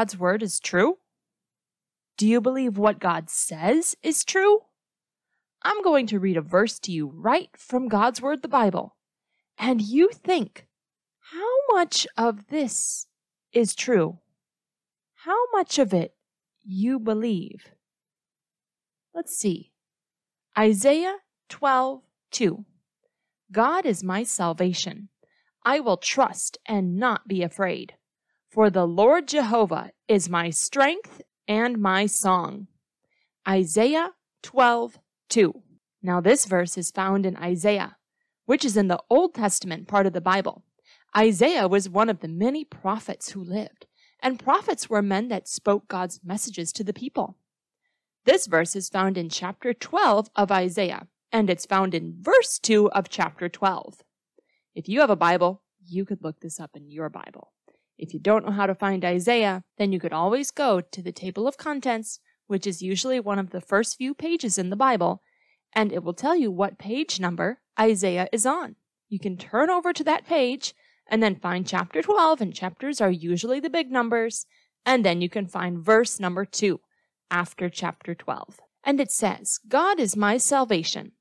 God's word is true? Do you believe what God says is true? I'm going to read a verse to you right from God's word, the Bible. And you think, how much of this is true? How much of it you believe? Let's see. Isaiah 12, 2. God is my salvation. I will trust and not be afraid. For the Lord Jehovah is my strength and my song. Isaiah 12, 2. Now, this verse is found in Isaiah, which is in the Old Testament part of the Bible. Isaiah was one of the many prophets who lived, and prophets were men that spoke God's messages to the people. This verse is found in chapter 12 of Isaiah, and it's found in verse 2 of chapter 12. If you have a Bible, you could look this up in your Bible. If you don't know how to find Isaiah, then you could always go to the table of contents, which is usually one of the first few pages in the Bible, and it will tell you what page number Isaiah is on. You can turn over to that page and then find chapter 12, and chapters are usually the big numbers, and then you can find verse number 2 after chapter 12. And it says, God is my salvation.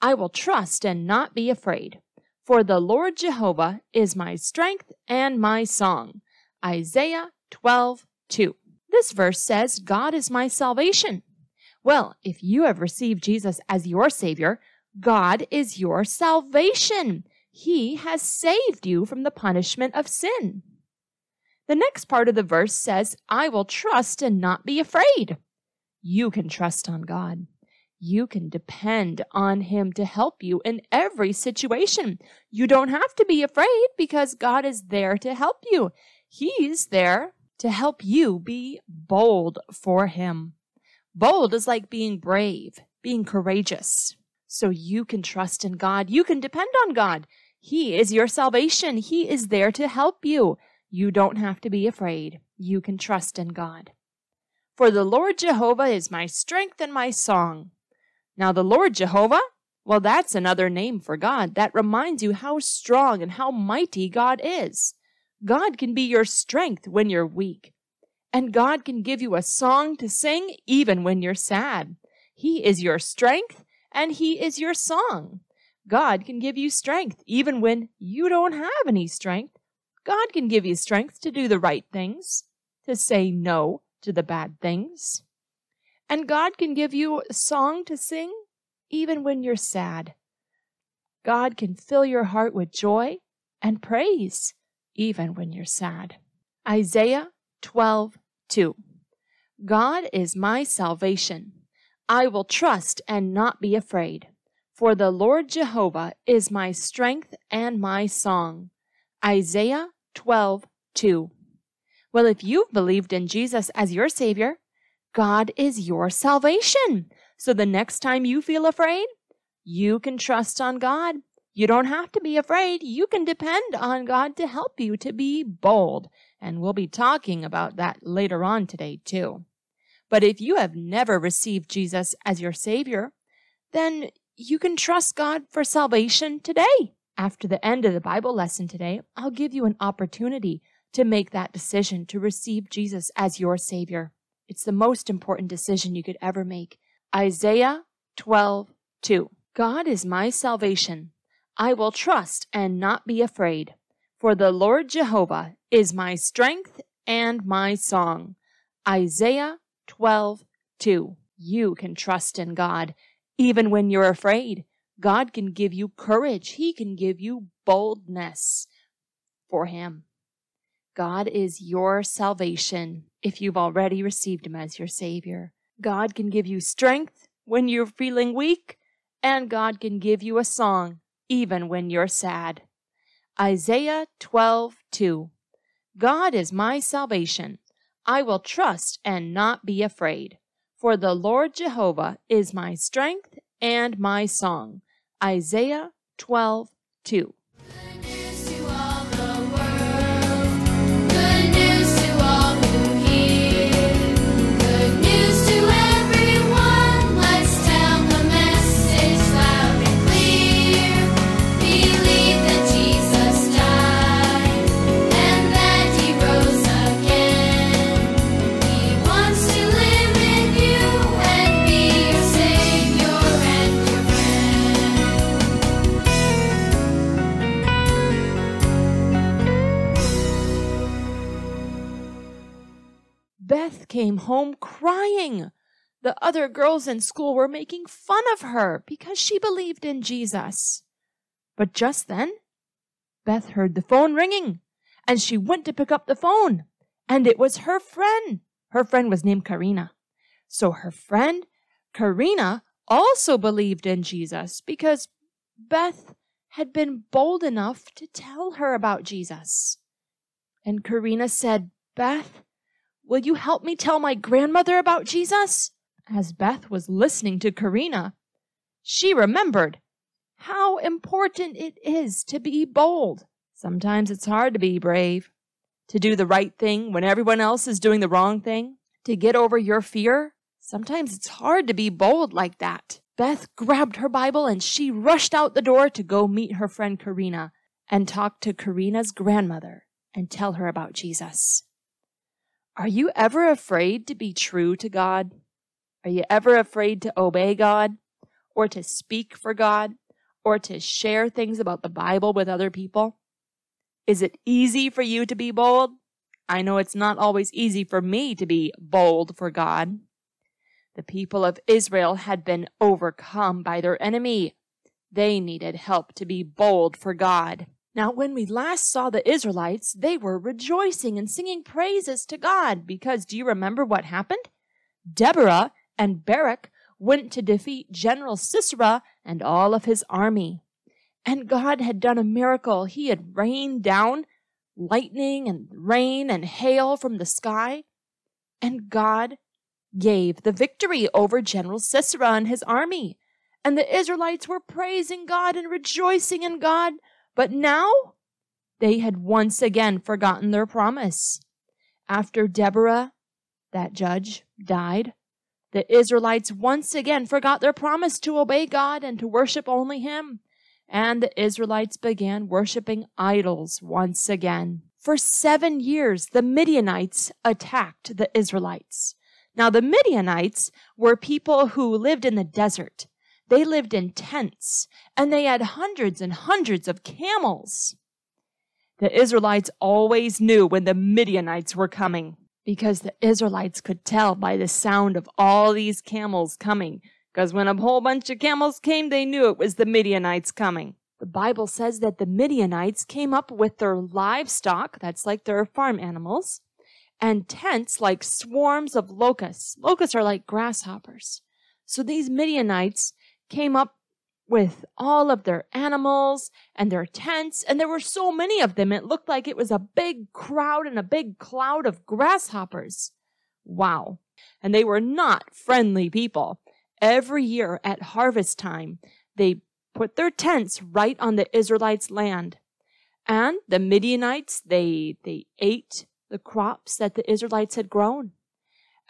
I will trust and not be afraid. For the Lord Jehovah is my strength and my song. Isaiah 12, 2. This verse says, God is my salvation. Well, if you have received Jesus as your Savior, God is your salvation. He has saved you from the punishment of sin. The next part of the verse says, I will trust and not be afraid. You can trust on God. You can depend on Him to help you in every situation. You don't have to be afraid because God is there to help you. He's there to help you be bold for Him. Bold is like being brave, being courageous. So you can trust in God. You can depend on God. He is your salvation. He is there to help you. You don't have to be afraid. You can trust in God. For the Lord Jehovah is my strength and my song. Now, the Lord Jehovah, well, that's another name for God. That reminds you how strong and how mighty God is. God can be your strength when you're weak. And God can give you a song to sing even when you're sad. He is your strength and He is your song. God can give you strength even when you don't have any strength. God can give you strength to do the right things, to say no to the bad things. And God can give you a song to sing even when you're sad. God can fill your heart with joy and praise even when you're sad. Isaiah 12, 2. God is my salvation. I will trust and not be afraid. For the Lord Jehovah is my strength and my song. Isaiah 12, 2. Well, if you've believed in Jesus as your Savior, God is your salvation. So the next time you feel afraid, you can trust on God you don't have to be afraid. You can depend on God to help you to be bold. And we'll be talking about that later on today, too. But if you have never received Jesus as your Savior, then you can trust God for salvation today. After the end of the Bible lesson today, I'll give you an opportunity to make that decision to receive Jesus as your Savior. It's the most important decision you could ever make. Isaiah 12, 2. God is my salvation. I will trust and not be afraid, for the Lord Jehovah is my strength and my song. Isaiah 12, 2. You can trust in God even when you're afraid. God can give you courage. He can give you boldness for Him. God is your salvation if you've already received Him as your Savior. God can give you strength when you're feeling weak, and God can give you a song even when you're sad. Isaiah 12, 2. God is my salvation. I will trust and not be afraid. For the Lord Jehovah is my strength and my song. Isaiah 12, 2. Came home crying. The other girls in school were making fun of her because she believed in Jesus. But just then, Beth heard the phone ringing and she went to pick up the phone. And it was her friend. Her friend was named Karina. So her friend, Karina, also believed in Jesus because Beth had been bold enough to tell her about Jesus. And Karina said, Beth, will you help me tell my grandmother about Jesus? As Beth was listening to Karina, she remembered how important it is to be bold. Sometimes it's hard to be brave, to do the right thing when everyone else is doing the wrong thing, to get over your fear. Sometimes it's hard to be bold like that. Beth grabbed her Bible and she rushed out the door to go meet her friend Karina and talk to Karina's grandmother and tell her about Jesus. Are you ever afraid to be true to God? Are you ever afraid to obey God or to speak for God or to share things about the Bible with other people? Is it easy for you to be bold? I know it's not always easy for me to be bold for God. The people of Israel had been overcome by their enemy. They needed help to be bold for God. Now, when we last saw the Israelites, they were rejoicing and singing praises to God because do you remember what happened? Deborah and Barak went to defeat General Sisera and all of his army. And God had done a miracle. He had rained down lightning and rain and hail from the sky. And God gave the victory over General Sisera and his army. And the Israelites were praising God and rejoicing in God. But now they had once again forgotten their promise. After Deborah, that judge, died, the Israelites once again forgot their promise to obey God and to worship only Him. And the Israelites began worshiping idols once again. For seven years, the Midianites attacked the Israelites. Now, the Midianites were people who lived in the desert. They lived in tents and they had hundreds and hundreds of camels. The Israelites always knew when the Midianites were coming because the Israelites could tell by the sound of all these camels coming. Because when a whole bunch of camels came, they knew it was the Midianites coming. The Bible says that the Midianites came up with their livestock, that's like their farm animals, and tents like swarms of locusts. Locusts are like grasshoppers. So these Midianites came up with all of their animals and their tents, and there were so many of them, it looked like it was a big crowd and a big cloud of grasshoppers. Wow. And they were not friendly people. Every year at harvest time, they put their tents right on the Israelites' land. And the Midianites, they, they ate the crops that the Israelites had grown.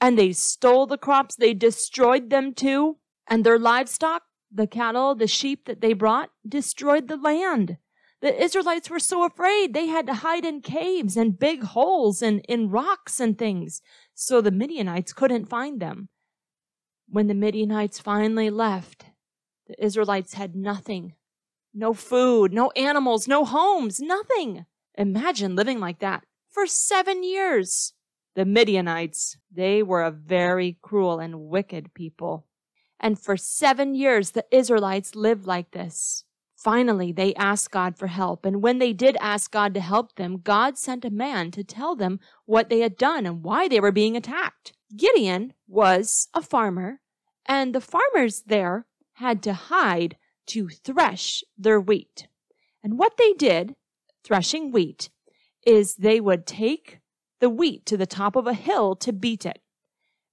And they stole the crops, they destroyed them too. And their livestock, the cattle, the sheep that they brought destroyed the land. The Israelites were so afraid they had to hide in caves and big holes and in rocks and things, so the Midianites couldn't find them. When the Midianites finally left, the Israelites had nothing. No food, no animals, no homes, nothing. Imagine living like that for seven years. The Midianites, they were a very cruel and wicked people. And for seven years, the Israelites lived like this. Finally, they asked God for help. And when they did ask God to help them, God sent a man to tell them what they had done and why they were being attacked. Gideon was a farmer, and the farmers there had to hide to thresh their wheat. And what they did, threshing wheat, is they would take the wheat to the top of a hill to beat it.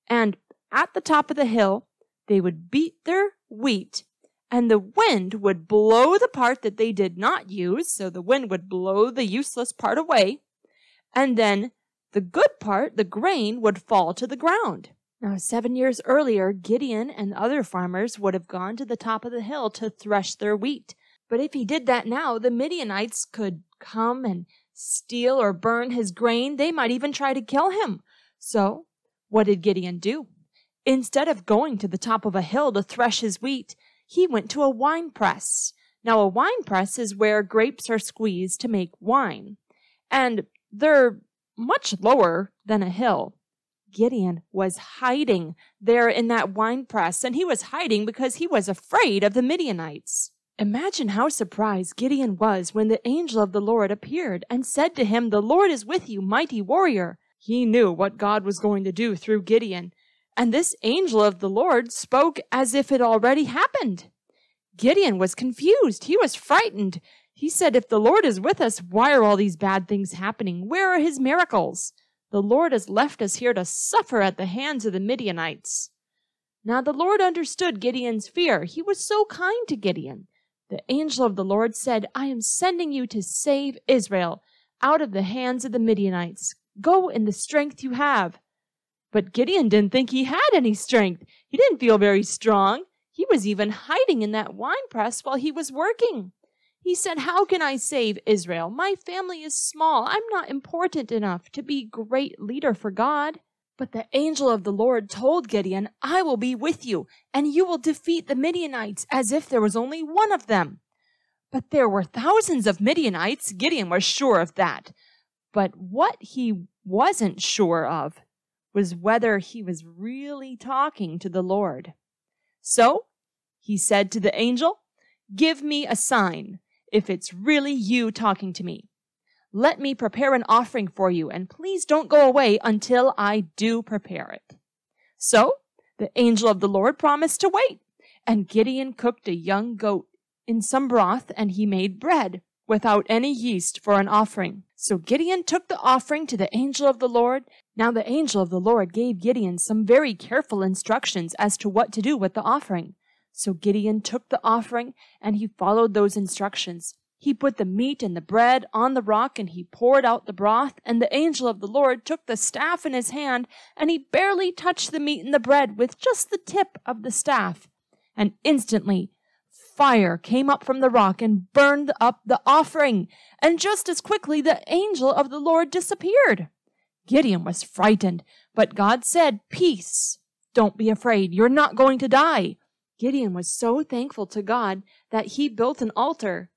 And at the top of the hill, they would beat their wheat and the wind would blow the part that they did not use. So the wind would blow the useless part away. And then the good part, the grain, would fall to the ground. Now, seven years earlier, Gideon and other farmers would have gone to the top of the hill to thresh their wheat. But if he did that now, the Midianites could come and steal or burn his grain. They might even try to kill him. So, what did Gideon do? Instead of going to the top of a hill to thresh his wheat, he went to a wine press. Now, a wine press is where grapes are squeezed to make wine, and they're much lower than a hill. Gideon was hiding there in that wine press, and he was hiding because he was afraid of the Midianites. Imagine how surprised Gideon was when the angel of the Lord appeared and said to him, The Lord is with you, mighty warrior. He knew what God was going to do through Gideon, and this angel of the Lord spoke as if it already happened. Gideon was confused. He was frightened. He said, If the Lord is with us, why are all these bad things happening? Where are his miracles? The Lord has left us here to suffer at the hands of the Midianites. Now the Lord understood Gideon's fear. He was so kind to Gideon. The angel of the Lord said, I am sending you to save Israel out of the hands of the Midianites. Go in the strength you have. But Gideon didn't think he had any strength. He didn't feel very strong. He was even hiding in that wine press while he was working. He said, How can I save Israel? My family is small. I'm not important enough to be great leader for God. But the angel of the Lord told Gideon, I will be with you, and you will defeat the Midianites as if there was only one of them. But there were thousands of Midianites. Gideon was sure of that. But what he wasn't sure of was whether he was really talking to the Lord. So he said to the angel, Give me a sign if it's really you talking to me. Let me prepare an offering for you, and please don't go away until I do prepare it. So the angel of the Lord promised to wait, and Gideon cooked a young goat in some broth, and he made bread without any yeast for an offering. So Gideon took the offering to the angel of the Lord. Now the angel of the Lord gave Gideon some very careful instructions as to what to do with the offering. So Gideon took the offering and he followed those instructions. He put the meat and the bread on the rock and he poured out the broth and the angel of the Lord took the staff in his hand and he barely touched the meat and the bread with just the tip of the staff. And instantly fire came up from the rock and burned up the offering. And just as quickly the angel of the Lord disappeared. Gideon was frightened, but God said, Peace. Don't be afraid. You're not going to die. Gideon was so thankful to God that he built an altar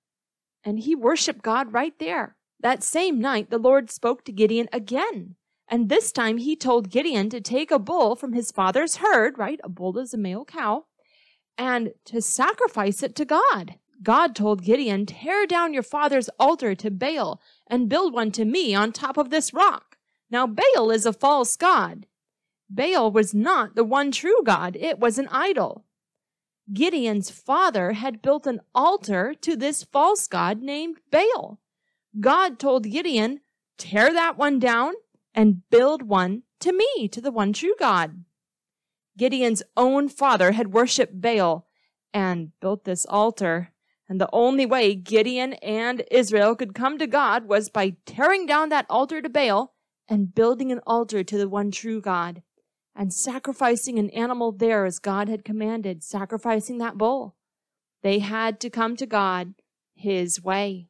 and he worshiped God right there. That same night, the Lord spoke to Gideon again. And this time he told Gideon to take a bull from his father's herd, right? A bull is a male cow, and to sacrifice it to God. God told Gideon, tear down your father's altar to Baal and build one to me on top of this rock. Now Baal is a false god. Baal was not the one true God. It was an idol. Gideon's father had built an altar to this false god named Baal. God told Gideon, tear that one down and build one to me, to the one true God. Gideon's own father had worshiped Baal and built this altar. And the only way Gideon and Israel could come to God was by tearing down that altar to Baal and building an altar to the one true God and sacrificing an animal there as God had commanded, sacrificing that bull. They had to come to God His way.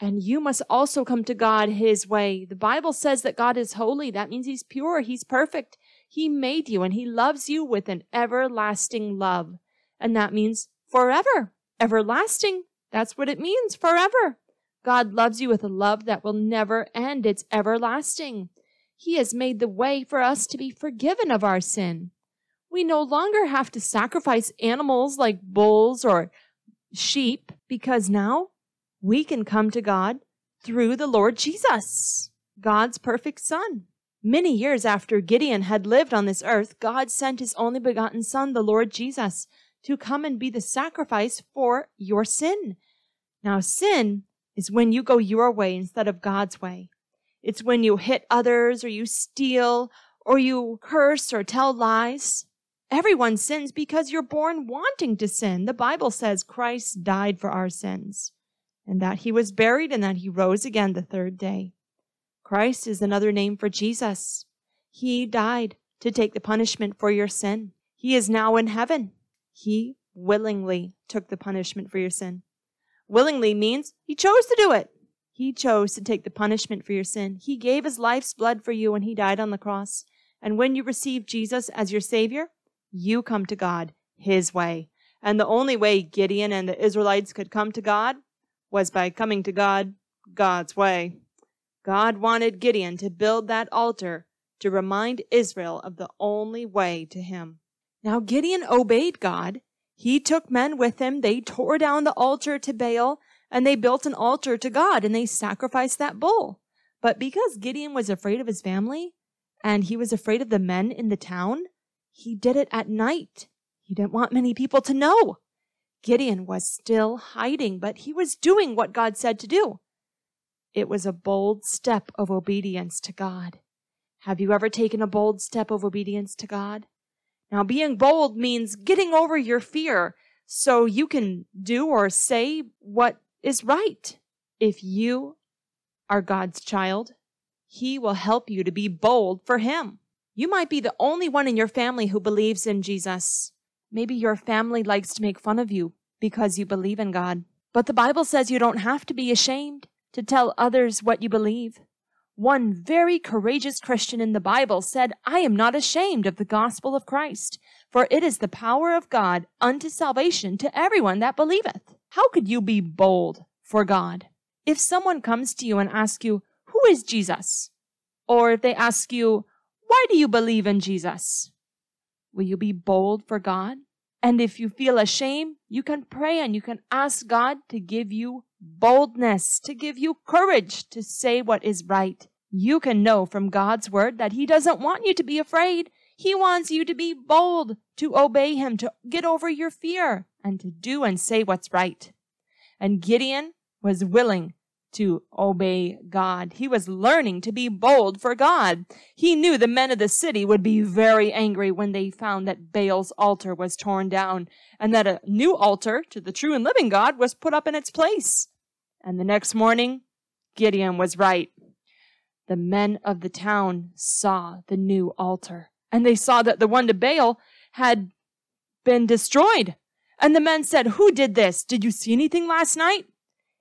And you must also come to God His way. The Bible says that God is holy. That means He's pure. He's perfect. He made you and He loves you with an everlasting love. And that means forever. Everlasting. That's what it means. Forever. God loves you with a love that will never end. It's everlasting. He has made the way for us to be forgiven of our sin. We no longer have to sacrifice animals like bulls or sheep because now we can come to God through the Lord Jesus, God's perfect Son. Many years after Gideon had lived on this earth, God sent his only begotten Son, the Lord Jesus, to come and be the sacrifice for your sin. Now, sin is when you go your way instead of God's way. It's when you hit others or you steal or you curse or tell lies. Everyone sins because you're born wanting to sin. The Bible says Christ died for our sins and that he was buried and that he rose again the third day. Christ is another name for Jesus. He died to take the punishment for your sin. He is now in heaven. He willingly took the punishment for your sin. Willingly means he chose to do it. He chose to take the punishment for your sin. He gave his life's blood for you when he died on the cross. And when you receive Jesus as your Savior, you come to God his way. And the only way Gideon and the Israelites could come to God was by coming to God God's way. God wanted Gideon to build that altar to remind Israel of the only way to him. Now Gideon obeyed God. He took men with him. They tore down the altar to Baal and they built an altar to God and they sacrificed that bull. But because Gideon was afraid of his family and he was afraid of the men in the town, he did it at night. He didn't want many people to know. Gideon was still hiding, but he was doing what God said to do. It was a bold step of obedience to God. Have you ever taken a bold step of obedience to God? Now, being bold means getting over your fear so you can do or say what is right. If you are God's child, He will help you to be bold for Him. You might be the only one in your family who believes in Jesus. Maybe your family likes to make fun of you because you believe in God. But the Bible says you don't have to be ashamed to tell others what you believe. One very courageous Christian in the Bible said, I am not ashamed of the gospel of Christ, for it is the power of God unto salvation to everyone that believeth. How could you be bold for God? If someone comes to you and asks you, Who is Jesus? Or if they ask you, Why do you believe in Jesus? Will you be bold for God? And if you feel ashamed, you can pray and you can ask God to give you boldness, to give you courage to say what is right. You can know from God's word that He doesn't want you to be afraid. He wants you to be bold, to obey Him, to get over your fear, and to do and say what's right. And Gideon was willing to obey God. He was learning to be bold for God. He knew the men of the city would be very angry when they found that Baal's altar was torn down and that a new altar to the true and living God was put up in its place. And the next morning, Gideon was right. The men of the town saw the new altar and they saw that the one to Baal had been destroyed. And the men said, Who did this? Did you see anything last night?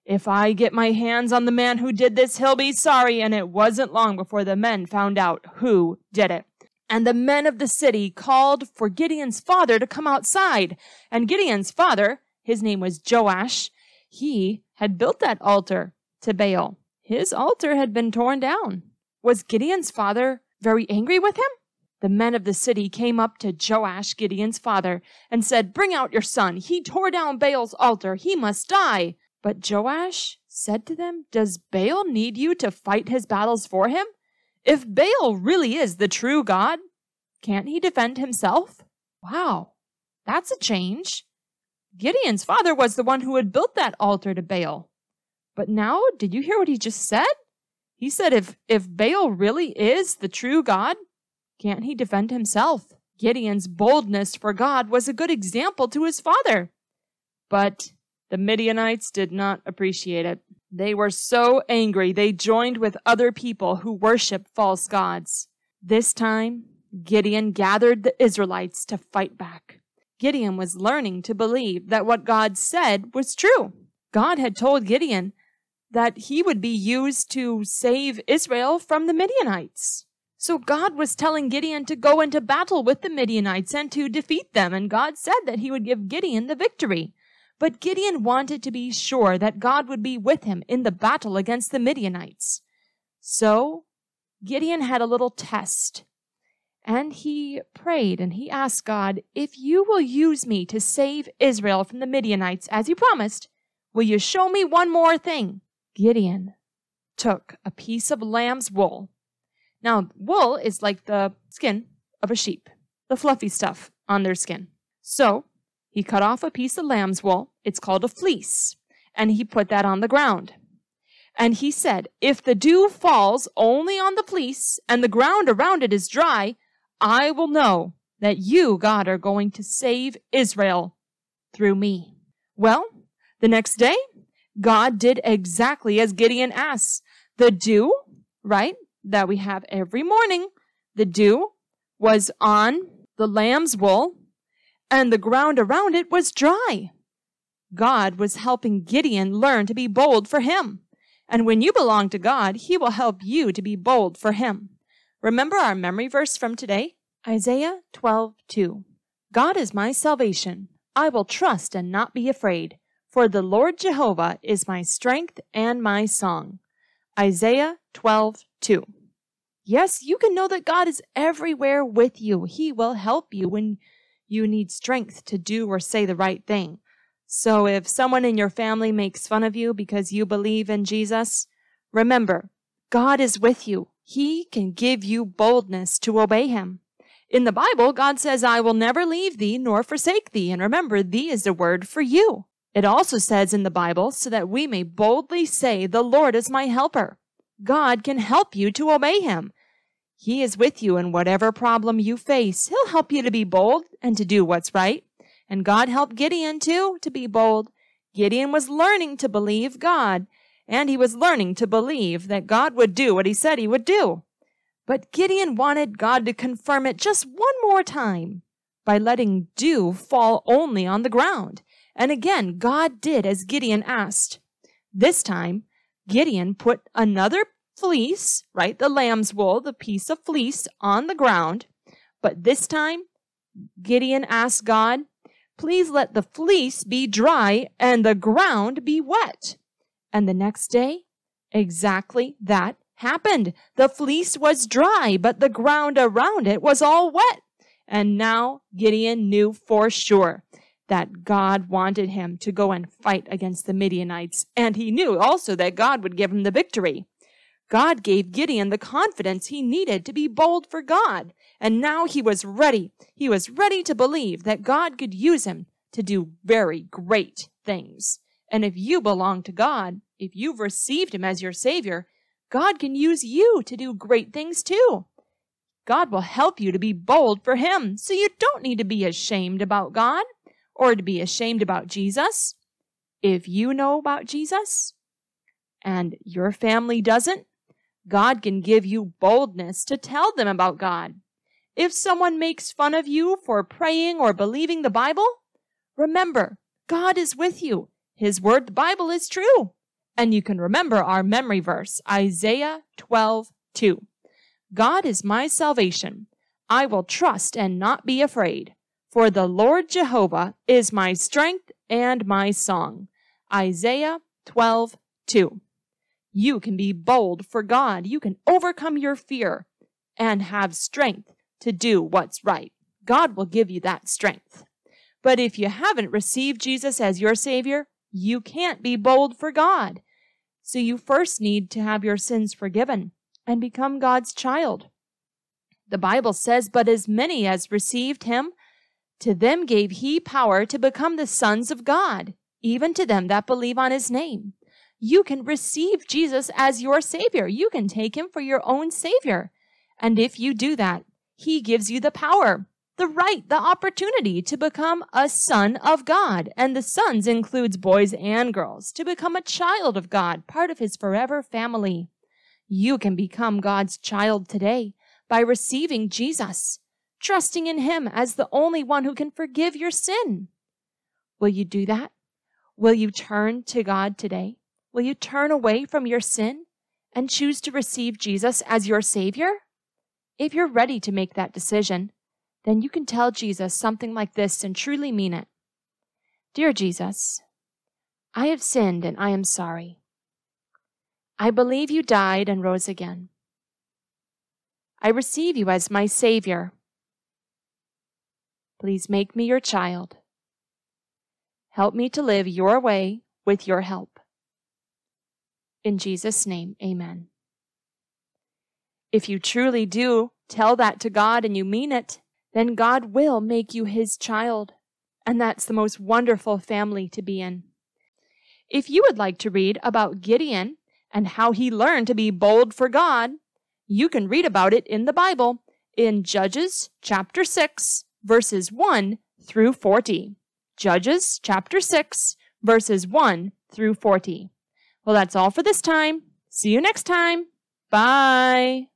If I get my hands on the man who did this, he'll be sorry. And it wasn't long before the men found out who did it. And the men of the city called for Gideon's father to come outside. And Gideon's father, his name was Joash, he had built that altar to Baal. His altar had been torn down. Was Gideon's father very angry with him? The men of the city came up to Joash, Gideon's father, and said, Bring out your son. He tore down Baal's altar. He must die. But Joash said to them, Does Baal need you to fight his battles for him? If Baal really is the true God, can't he defend himself? Wow, that's a change. Gideon's father was the one who had built that altar to Baal. But now, did you hear what he just said? He said if, if Baal really is the true God, can't he defend himself? Gideon's boldness for God was a good example to his father. But the Midianites did not appreciate it. They were so angry they joined with other people who worship false gods. This time, Gideon gathered the Israelites to fight back. Gideon was learning to believe that what God said was true. God had told Gideon that he would be used to save Israel from the Midianites. So God was telling Gideon to go into battle with the Midianites and to defeat them, and God said that he would give Gideon the victory. But Gideon wanted to be sure that God would be with him in the battle against the Midianites. So Gideon had a little test. And he prayed and he asked God, If you will use me to save Israel from the Midianites as you promised, will you show me one more thing? Gideon took a piece of lamb's wool. Now, wool is like the skin of a sheep, the fluffy stuff on their skin. So he cut off a piece of lamb's wool it's called a fleece. And he put that on the ground. And he said, If the dew falls only on the fleece and the ground around it is dry, I will know that you, God, are going to save Israel through me. Well, the next day, God did exactly as Gideon asked. The dew, right, that we have every morning, the dew was on the lamb's wool and the ground around it was dry. God was helping Gideon learn to be bold for him. And when you belong to God, he will help you to be bold for him. Remember our memory verse from today? Isaiah 12:2. God is my salvation. I will trust and not be afraid, for the Lord Jehovah is my strength and my song. Isaiah 12:2. Yes, you can know that God is everywhere with you. He will help you when you need strength to do or say the right thing. So if someone in your family makes fun of you because you believe in Jesus, remember, God is with you. He can give you boldness to obey him. In the Bible, God says, I will never leave thee nor forsake thee. And remember, thee is the word for you. It also says in the Bible, so that we may boldly say, the Lord is my helper. God can help you to obey him. He is with you in whatever problem you face. He'll help you to be bold and to do what's right. And God helped Gideon too to be bold. Gideon was learning to believe God, and he was learning to believe that God would do what he said he would do. But Gideon wanted God to confirm it just one more time by letting dew fall only on the ground. And again, God did as Gideon asked. This time, Gideon put another fleece, right? The lamb's wool, the piece of fleece on the ground. But this time, Gideon asked God, please let the fleece be dry and the ground be wet. And the next day, exactly that happened. The fleece was dry, but the ground around it was all wet. And now Gideon knew for sure that God wanted him to go and fight against the Midianites. And he knew also that God would give him the victory. God gave Gideon the confidence he needed to be bold for God. And now he was ready. He was ready to believe that God could use him to do very great things. And if you belong to God, if you've received him as your savior, God can use you to do great things too. God will help you to be bold for him. So you don't need to be ashamed about God or to be ashamed about Jesus. If you know about Jesus and your family doesn't, God can give you boldness to tell them about God. If someone makes fun of you for praying or believing the Bible, remember, God is with you. His word, the Bible, is true. And you can remember our memory verse, Isaiah 12, 2. God is my salvation. I will trust and not be afraid. For the Lord Jehovah is my strength and my song. Isaiah 12, 2. You can be bold for God. You can overcome your fear and have strength to do what's right. God will give you that strength. But if you haven't received Jesus as your Savior, you can't be bold for God. So you first need to have your sins forgiven and become God's child. The Bible says, But as many as received him, to them gave he power to become the sons of God, even to them that believe on his name you can receive Jesus as your Savior. You can take Him for your own Savior. And if you do that, He gives you the power, the right, the opportunity to become a son of God. And the sons includes boys and girls, to become a child of God, part of His forever family. You can become God's child today by receiving Jesus, trusting in Him as the only one who can forgive your sin. Will you do that? Will you turn to God today? Will you turn away from your sin and choose to receive Jesus as your Savior? If you're ready to make that decision, then you can tell Jesus something like this and truly mean it. Dear Jesus, I have sinned and I am sorry. I believe you died and rose again. I receive you as my Savior. Please make me your child. Help me to live your way with your help. In Jesus' name, amen. If you truly do tell that to God and you mean it, then God will make you his child. And that's the most wonderful family to be in. If you would like to read about Gideon and how he learned to be bold for God, you can read about it in the Bible in Judges chapter 6, verses 1 through 40. Judges chapter 6, verses 1 through 40. Well, that's all for this time. See you next time. Bye.